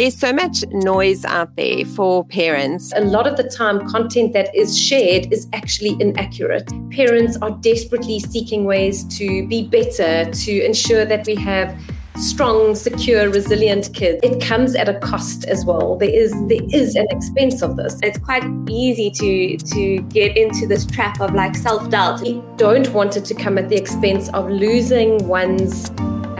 there's so much noise out there for parents. A lot of the time, content that is shared is actually inaccurate. Parents are desperately seeking ways to be better, to ensure that we have strong, secure, resilient kids. It comes at a cost as well. There is there is an expense of this. It's quite easy to to get into this trap of like self-doubt. We don't want it to come at the expense of losing one's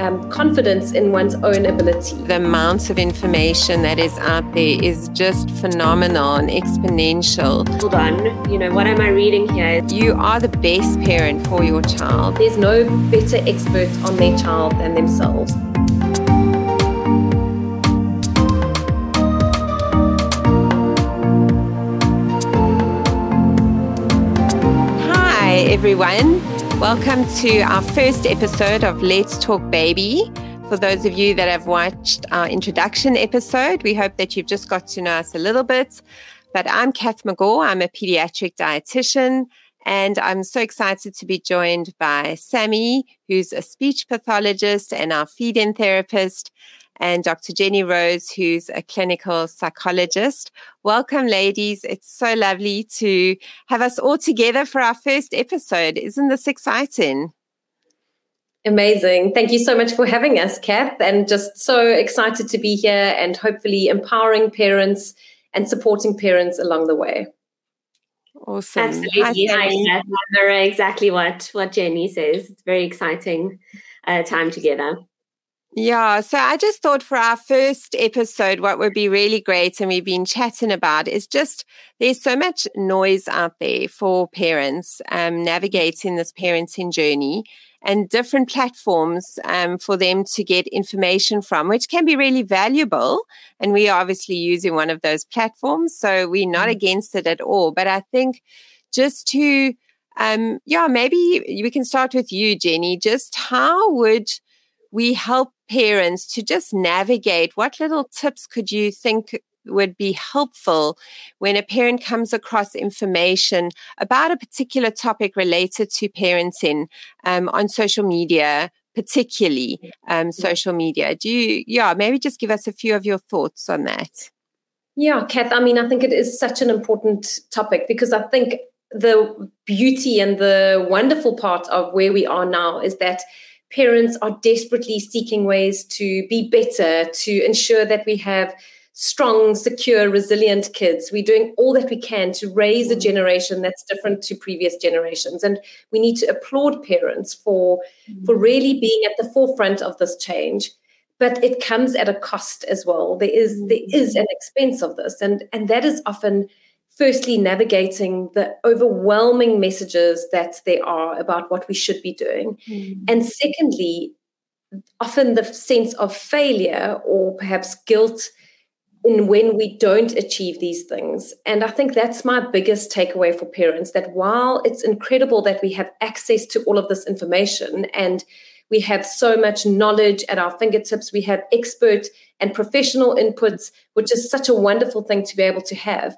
um, confidence in one's own ability. The amounts of information that is out there is just phenomenal and exponential. Hold on, you know, what am I reading here? You are the best parent for your child. There's no better expert on their child than themselves. Hi, everyone. Welcome to our first episode of Let's Talk Baby. For those of you that have watched our introduction episode, we hope that you've just got to know us a little bit. But I'm Kath Megaw. I'm a pediatric dietitian, and I'm so excited to be joined by Sammy, who's a speech pathologist and our feeding therapist, and Dr. Jenny Rose, who's a clinical psychologist. Welcome, ladies. It's so lovely to have us all together for our first episode. Isn't this exciting? Amazing. Thank you so much for having us, Kath, and just so excited to be here and hopefully empowering parents and supporting parents along the way. Awesome. Absolutely. Hi, Hi Kath. exactly what, what Jenny says. It's very exciting uh, time together. Yeah, so I just thought for our first episode, what would be really great, and we've been chatting about, is just there's so much noise out there for parents um, navigating this parenting journey and different platforms um, for them to get information from, which can be really valuable. And we are obviously using one of those platforms, so we're not mm-hmm. against it at all. But I think just to, um, yeah, maybe we can start with you, Jenny. Just how would we help parents to just navigate what little tips could you think would be helpful when a parent comes across information about a particular topic related to parenting um, on social media particularly um, social media. Do you yeah maybe just give us a few of your thoughts on that. Yeah kath i mean i think it is such an important topic because i think the beauty and the wonderful part of where we are now is that parents are desperately seeking ways to be better, to ensure that we have strong, secure, resilient kids. We're doing all that we can to raise a mm. generation that's different to previous generations. And we need to applaud parents for, mm. for really being at the forefront of this change. But it comes at a cost as well. There is there mm. an expense of this. And, and that is often firstly navigating the overwhelming messages that there are about what we should be doing mm. and secondly often the sense of failure or perhaps guilt in when we don't achieve these things and i think that's my biggest takeaway for parents that while it's incredible that we have access to all of this information and we have so much knowledge at our fingertips we have expert and professional inputs which is such a wonderful thing to be able to have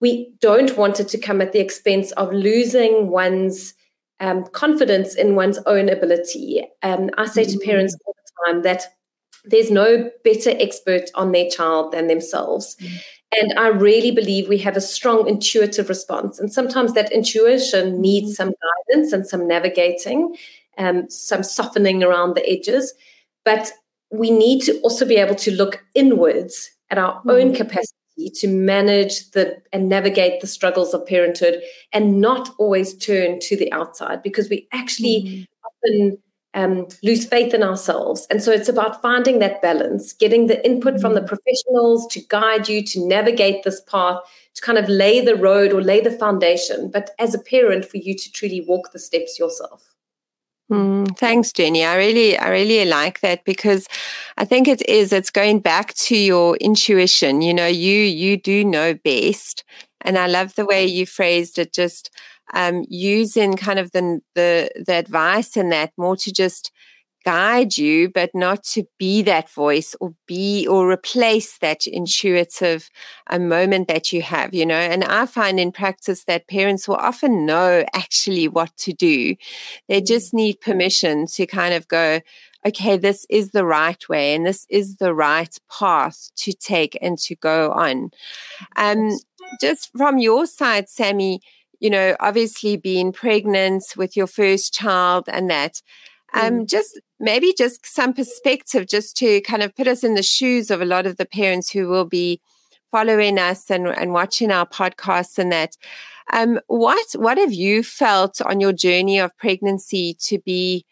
we don't want it to come at the expense of losing one's um, confidence in one's own ability. Um, I say mm-hmm. to parents all the time that there's no better expert on their child than themselves. Mm-hmm. And I really believe we have a strong intuitive response. And sometimes that intuition needs mm-hmm. some guidance and some navigating, um, some softening around the edges. But we need to also be able to look inwards at our mm-hmm. own capacity to manage the and navigate the struggles of parenthood and not always turn to the outside because we actually mm-hmm. often um, lose faith in ourselves. And so it's about finding that balance, getting the input mm-hmm. from the mm-hmm. professionals to guide you to navigate this path, to kind of lay the road or lay the foundation. But as a parent, for you to truly walk the steps yourself. Mm, thanks, Jenny. I really, I really like that because I think it is. It's going back to your intuition. You know, you you do know best, and I love the way you phrased it. Just um, using kind of the the the advice and that more to just guide you, but not to be that voice or be or replace that intuitive a moment that you have, you know. And I find in practice that parents will often know actually what to do. They mm. just need permission to kind of go, okay, this is the right way and this is the right path to take and to go on. Um, just from your side, Sammy, you know, obviously being pregnant with your first child and that, um, mm. just maybe just some perspective, just to kind of put us in the shoes of a lot of the parents who will be following us and, and watching our podcasts and that. Um, what what have you felt on your journey of pregnancy to be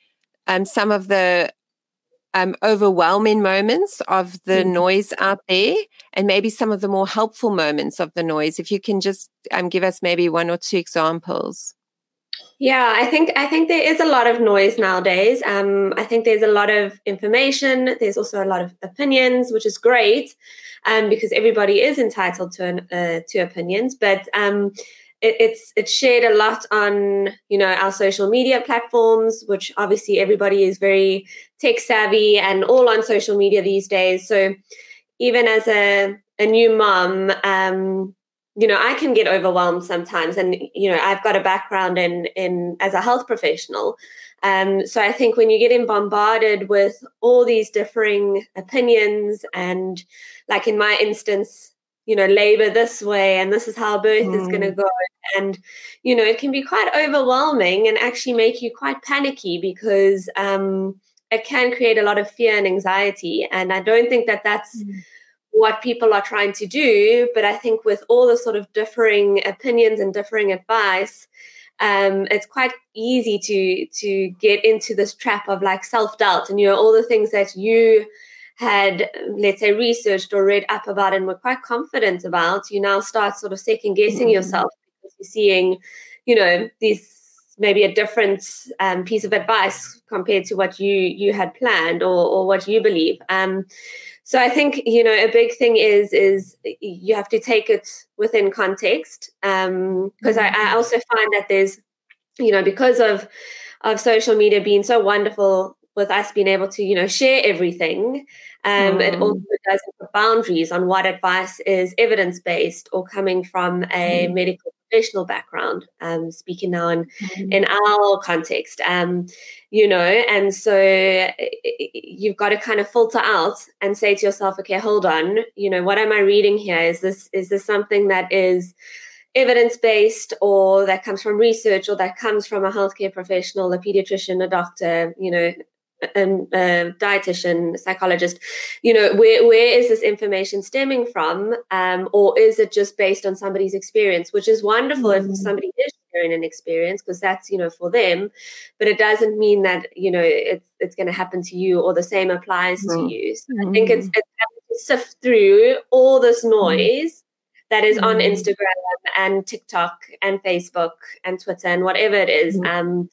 um, some of the um, overwhelming moments of the mm-hmm. noise out there and maybe some of the more helpful moments of the noise if you can just um, give us maybe one or two examples yeah i think i think there is a lot of noise nowadays. Um, i think there's a lot of information. There's also a lot of opinions which is great um, because everybody is entitled to an, uh, to opinions. But um, it, it's it's shared a lot on you know our social media platforms, which obviously everybody is very tech savvy and all on social media these days. So even as a a new mom, um, you know, I can get overwhelmed sometimes, and you know, I've got a background in in as a health professional. Um, so I think when you're getting bombarded with all these differing opinions, and like in my instance, you know labor this way and this is how birth mm. is going to go and you know it can be quite overwhelming and actually make you quite panicky because um, it can create a lot of fear and anxiety and i don't think that that's mm. What people are trying to do but i think with all the sort of differing opinions and differing advice um, it's quite easy to to get into this trap of like self-doubt and you know all the things that you had, let's say, researched or read up about and were quite confident about, you now start sort of second guessing mm-hmm. yourself because you're seeing, you know, these maybe a different um, piece of advice compared to what you you had planned or, or what you believe. Um, so I think you know a big thing is is you have to take it within context because um, mm-hmm. I, I mm-hmm. also find that there's you know because of of social media being so wonderful with us being able to you know share everything um, mm. It also does put boundaries on what advice is evidence based or coming from a mm. medical professional background. Um, speaking now in mm. in our context, um, you know, and so you've got to kind of filter out and say to yourself, okay, hold on, you know, what am I reading here? Is this is this something that is evidence based or that comes from research or that comes from a healthcare professional, a pediatrician, a doctor, you know, um, a dietitian, psychologist, you know, where where is this information stemming from, um, or is it just based on somebody's experience? Which is wonderful mm-hmm. if somebody is sharing an experience because that's you know for them, but it doesn't mean that you know it's it's going to happen to you or the same applies mm-hmm. to you. So mm-hmm. I think it's, it's to sift through all this mm-hmm. noise that is on mm-hmm. Instagram and TikTok and Facebook and Twitter and whatever it is. Mm-hmm. Um,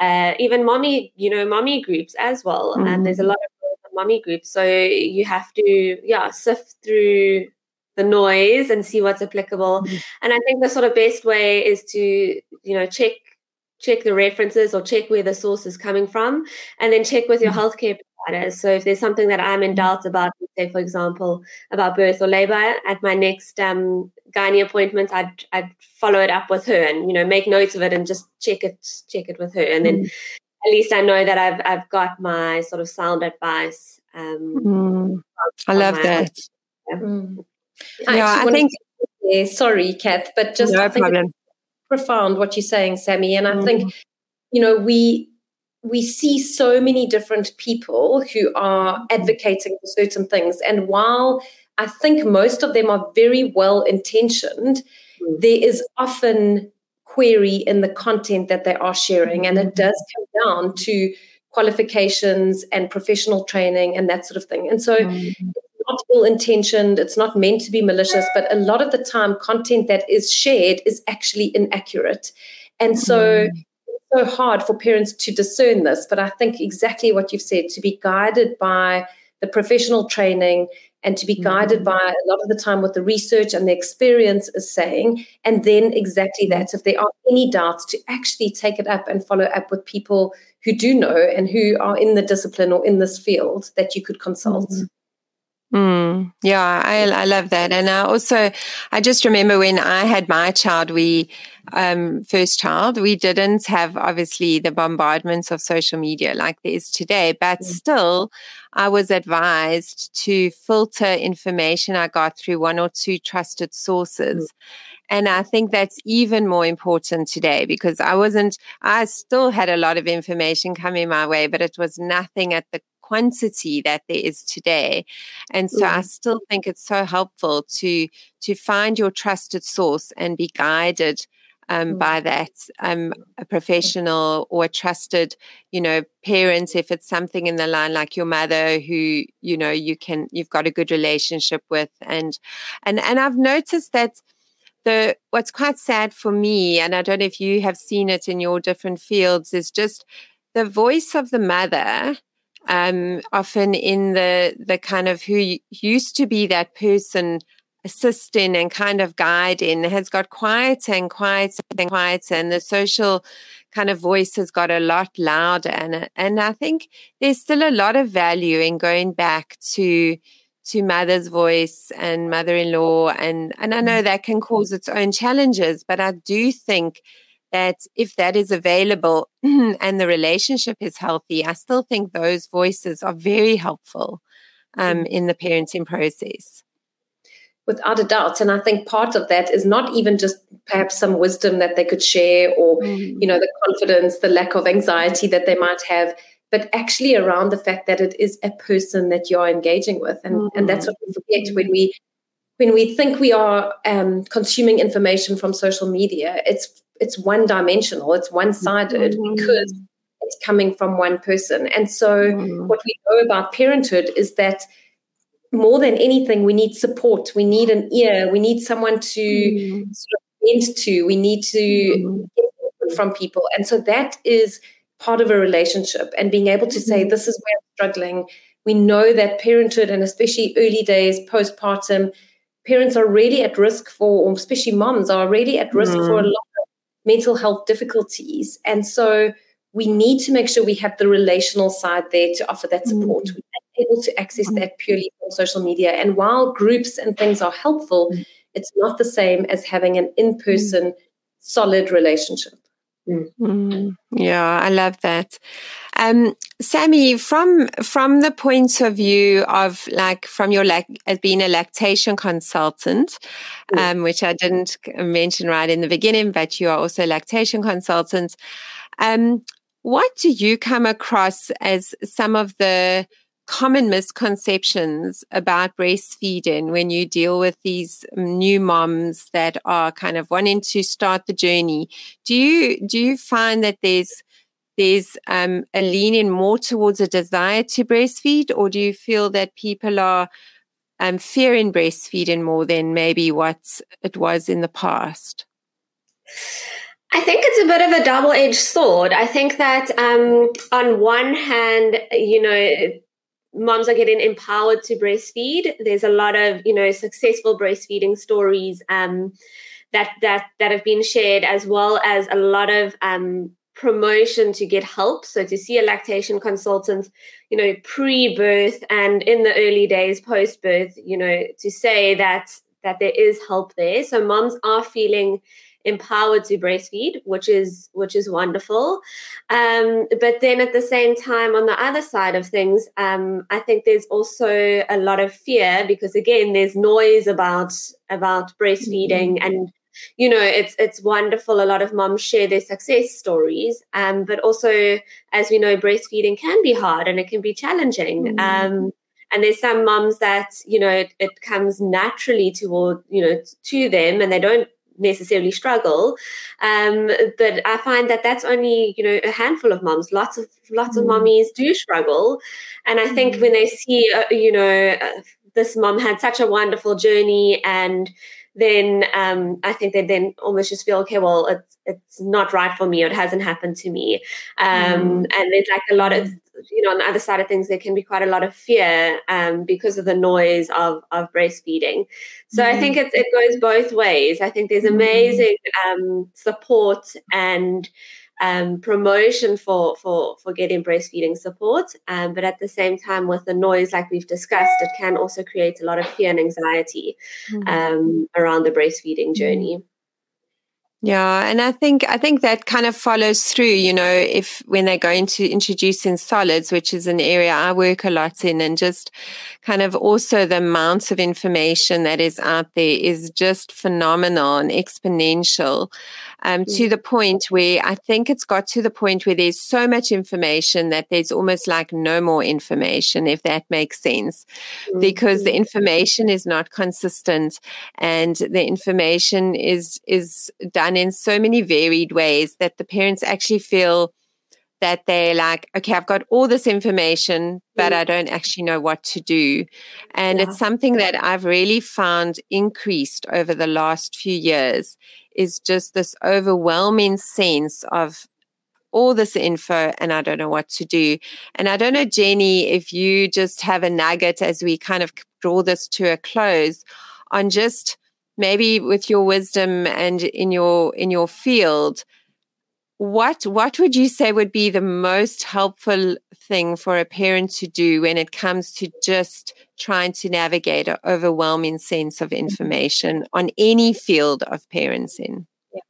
uh, even mommy, you know, mommy groups as well. Mm-hmm. And there's a lot of mommy groups. So you have to, yeah, sift through the noise and see what's applicable. Mm-hmm. And I think the sort of best way is to, you know, check check the references or check where the source is coming from and then check with your mm-hmm. healthcare providers. So if there's something that I'm in doubt about, say for example, about birth or labor, at my next um, gynae appointment, I'd I'd follow it up with her and you know make notes of it and just check it check it with her, and then mm. at least I know that I've I've got my sort of sound advice. Um, mm. I love that. Yeah, mm. I, I think. To, sorry, Kath, but just no problem. Profound what you're saying, Sammy, and I think mm. you know we we see so many different people who are advocating for certain things. And while I think most of them are very well intentioned, mm. there is often query in the content that they are sharing. And it does come down to qualifications and professional training and that sort of thing. And so mm. it's not ill intentioned, it's not meant to be malicious, but a lot of the time, content that is shared is actually inaccurate. And so mm so hard for parents to discern this, but I think exactly what you've said to be guided by the professional training and to be mm-hmm. guided by a lot of the time what the research and the experience is saying. And then exactly mm-hmm. that, if there are any doubts, to actually take it up and follow up with people who do know and who are in the discipline or in this field that you could consult. Mm-hmm. Mm, yeah, I, I love that. And I also, I just remember when I had my child, we, um, first child, we didn't have obviously the bombardments of social media like there is today, but mm. still I was advised to filter information I got through one or two trusted sources. Mm. And I think that's even more important today because I wasn't, I still had a lot of information coming my way, but it was nothing at the quantity that there is today. And so I still think it's so helpful to to find your trusted source and be guided um, mm. by that um, a professional or a trusted, you know, parent. If it's something in the line like your mother, who you know you can you've got a good relationship with, and and and I've noticed that the what's quite sad for me, and I don't know if you have seen it in your different fields, is just the voice of the mother um, often in the the kind of who used to be that person assisting and kind of guiding has got quieter and quieter and quieter and the social kind of voice has got a lot louder and and I think there's still a lot of value in going back to to mother's voice and mother-in-law and and I know mm. that can cause its own challenges but I do think that if that is available and the relationship is healthy, I still think those voices are very helpful um, mm. in the parenting process. Without a doubt. And I think part of that is not even just perhaps some wisdom that they could share or, mm. you know, the confidence, the lack of anxiety that they might have, but actually around the fact that it is a person that you're engaging with. And, mm. and that's what we forget when we when we think we are um, consuming information from social media, it's it's one dimensional, it's one sided mm-hmm. because it's coming from one person. And so, mm-hmm. what we know about parenthood is that more than anything, we need support, we need an ear, we need someone to mm-hmm. sort of vent to, we need to mm-hmm. get from people. And so, that is part of a relationship and being able to say, mm-hmm. This is where I'm struggling. We know that parenthood, and especially early days, postpartum, parents are really at risk for, or especially moms are really at risk for a mm. lot mental health difficulties. And so we need to make sure we have the relational side there to offer that support. Mm-hmm. We're able to access that purely on social media. And while groups and things are helpful, mm-hmm. it's not the same as having an in person, solid relationship. Mm. Yeah, I love that. Um, Sammy, from from the point of view of like from your like as being a lactation consultant, mm. um, which I didn't mention right in the beginning, but you are also a lactation consultant. Um, what do you come across as some of the common misconceptions about breastfeeding when you deal with these new moms that are kind of wanting to start the journey do you do you find that there's there's um, a leaning more towards a desire to breastfeed or do you feel that people are um, fearing breastfeeding more than maybe what it was in the past I think it's a bit of a double edged sword. I think that um, on one hand, you know, moms are getting empowered to breastfeed. There's a lot of you know successful breastfeeding stories um, that that that have been shared, as well as a lot of um, promotion to get help. So to see a lactation consultant, you know, pre-birth and in the early days post-birth, you know, to say that that there is help there. So moms are feeling empowered to breastfeed, which is which is wonderful. Um, but then at the same time, on the other side of things, um, I think there's also a lot of fear because again, there's noise about about breastfeeding mm-hmm. and you know it's it's wonderful a lot of moms share their success stories um, but also as we know breastfeeding can be hard and it can be challenging mm-hmm. um, and there's some moms that you know it, it comes naturally toward you know to them and they don't necessarily struggle um, but i find that that's only you know a handful of moms lots of lots mm. of mommies do struggle and i think mm. when they see uh, you know uh, this mom had such a wonderful journey and then um, I think they then almost just feel, okay, well, it's it's not right for me, it hasn't happened to me. Um, mm. And there's like a lot of, you know, on the other side of things, there can be quite a lot of fear um, because of the noise of of breastfeeding. So. I think it it goes both ways. I think there's mm-hmm. amazing um, support and um, promotion for for for getting breastfeeding support. Um, but at the same time, with the noise, like we've discussed, it can also create a lot of fear and anxiety mm-hmm. um, around the breastfeeding journey. Yeah, and I think I think that kind of follows through, you know, if when they're going to introduce solids, which is an area I work a lot in, and just kind of also the amounts of information that is out there is just phenomenal and exponential um, mm. to the point where I think it's got to the point where there's so much information that there's almost like no more information, if that makes sense, mm. because the information is not consistent and the information is is done in so many varied ways that the parents actually feel that they're like, okay, I've got all this information, but mm. I don't actually know what to do. And yeah. it's something that I've really found increased over the last few years is just this overwhelming sense of all this info and I don't know what to do. And I don't know, Jenny, if you just have a nugget as we kind of draw this to a close on just maybe with your wisdom and in your in your field what what would you say would be the most helpful thing for a parent to do when it comes to just trying to navigate an overwhelming sense of mm-hmm. information on any field of parenting yeah.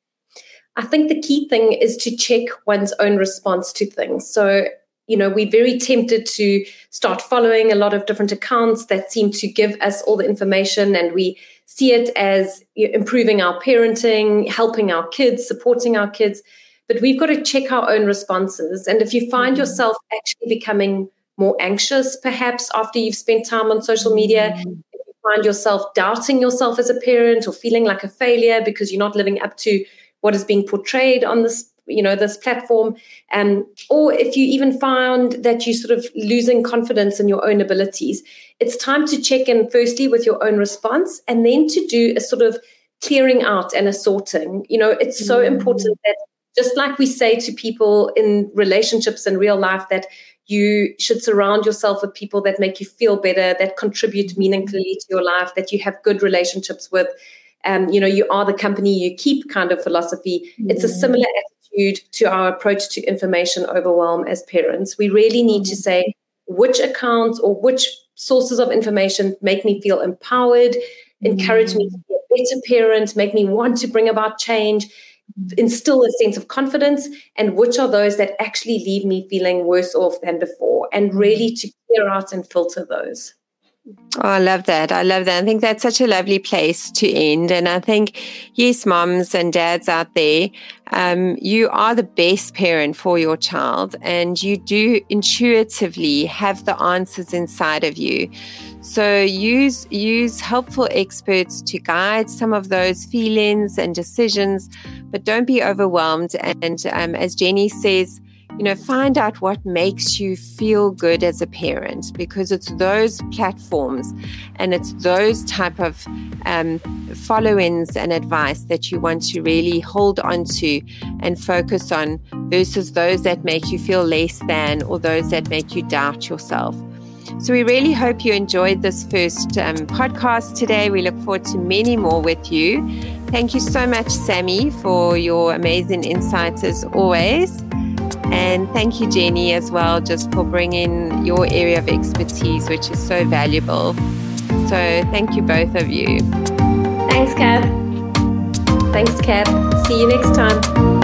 i think the key thing is to check one's own response to things so you know we're very tempted to start following a lot of different accounts that seem to give us all the information and we see it as improving our parenting helping our kids supporting our kids but we've got to check our own responses. And if you find mm-hmm. yourself actually becoming more anxious, perhaps after you've spent time on social media, mm-hmm. if you find yourself doubting yourself as a parent or feeling like a failure because you're not living up to what is being portrayed on this you know this platform um, or if you even found that you're sort of losing confidence in your own abilities it's time to check in firstly with your own response and then to do a sort of clearing out and a sorting you know it's so mm-hmm. important that just like we say to people in relationships in real life that you should surround yourself with people that make you feel better, that contribute meaningfully to your life, that you have good relationships with. Um, you know, you are the company you keep kind of philosophy. It's a similar attitude to our approach to information overwhelm as parents. We really need mm-hmm. to say which accounts or which sources of information make me feel empowered, mm-hmm. encourage me to be a better parent, make me want to bring about change instill a sense of confidence and which are those that actually leave me feeling worse off than before and really to clear out and filter those Oh, I love that. I love that. I think that's such a lovely place to end. And I think, yes, moms and dads out there, um, you are the best parent for your child, and you do intuitively have the answers inside of you. So use use helpful experts to guide some of those feelings and decisions, but don't be overwhelmed. And um, as Jenny says, you know, find out what makes you feel good as a parent because it's those platforms and it's those type of um, follow-ins and advice that you want to really hold on to and focus on versus those that make you feel less than or those that make you doubt yourself. So, we really hope you enjoyed this first um, podcast today. We look forward to many more with you. Thank you so much, Sammy, for your amazing insights as always. And thank you, Jenny, as well, just for bringing your area of expertise, which is so valuable. So, thank you, both of you. Thanks, Kath. Thanks, Kath. See you next time.